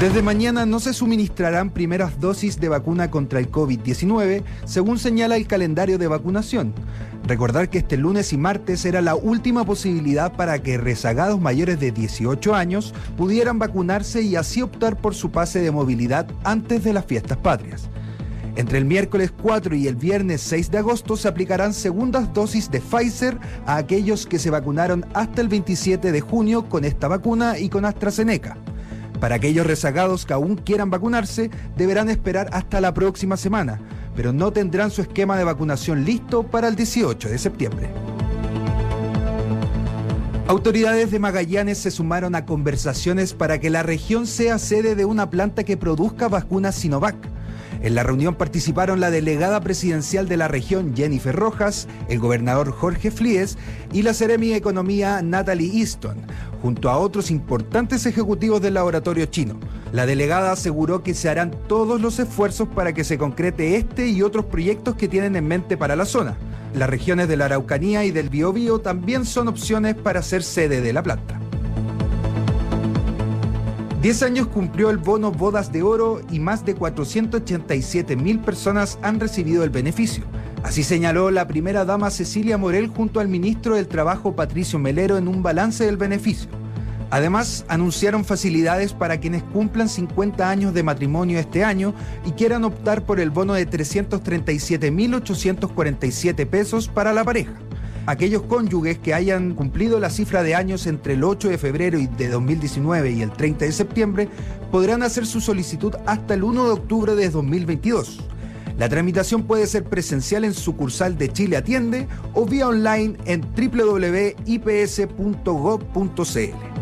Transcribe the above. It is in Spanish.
Desde mañana no se suministrarán primeras dosis de vacuna contra el COVID-19, según señala el calendario de vacunación. Recordar que este lunes y martes era la última posibilidad para que rezagados mayores de 18 años pudieran vacunarse y así optar por su pase de movilidad antes de las fiestas patrias. Entre el miércoles 4 y el viernes 6 de agosto se aplicarán segundas dosis de Pfizer a aquellos que se vacunaron hasta el 27 de junio con esta vacuna y con AstraZeneca. Para aquellos rezagados que aún quieran vacunarse, deberán esperar hasta la próxima semana, pero no tendrán su esquema de vacunación listo para el 18 de septiembre. Autoridades de Magallanes se sumaron a conversaciones para que la región sea sede de una planta que produzca vacunas Sinovac. En la reunión participaron la delegada presidencial de la región Jennifer Rojas, el gobernador Jorge Flies y la Seremi de Economía Natalie Easton, junto a otros importantes ejecutivos del laboratorio chino. La delegada aseguró que se harán todos los esfuerzos para que se concrete este y otros proyectos que tienen en mente para la zona. Las regiones de la Araucanía y del Biobío también son opciones para ser sede de la planta. 10 años cumplió el bono Bodas de Oro y más de 487 mil personas han recibido el beneficio. Así señaló la primera dama Cecilia Morel junto al ministro del Trabajo Patricio Melero en un balance del beneficio. Además, anunciaron facilidades para quienes cumplan 50 años de matrimonio este año y quieran optar por el bono de 337.847 pesos para la pareja aquellos cónyuges que hayan cumplido la cifra de años entre el 8 de febrero de 2019 y el 30 de septiembre podrán hacer su solicitud hasta el 1 de octubre de 2022. La tramitación puede ser presencial en sucursal de Chile Atiende o vía online en www.ips.gov.cl.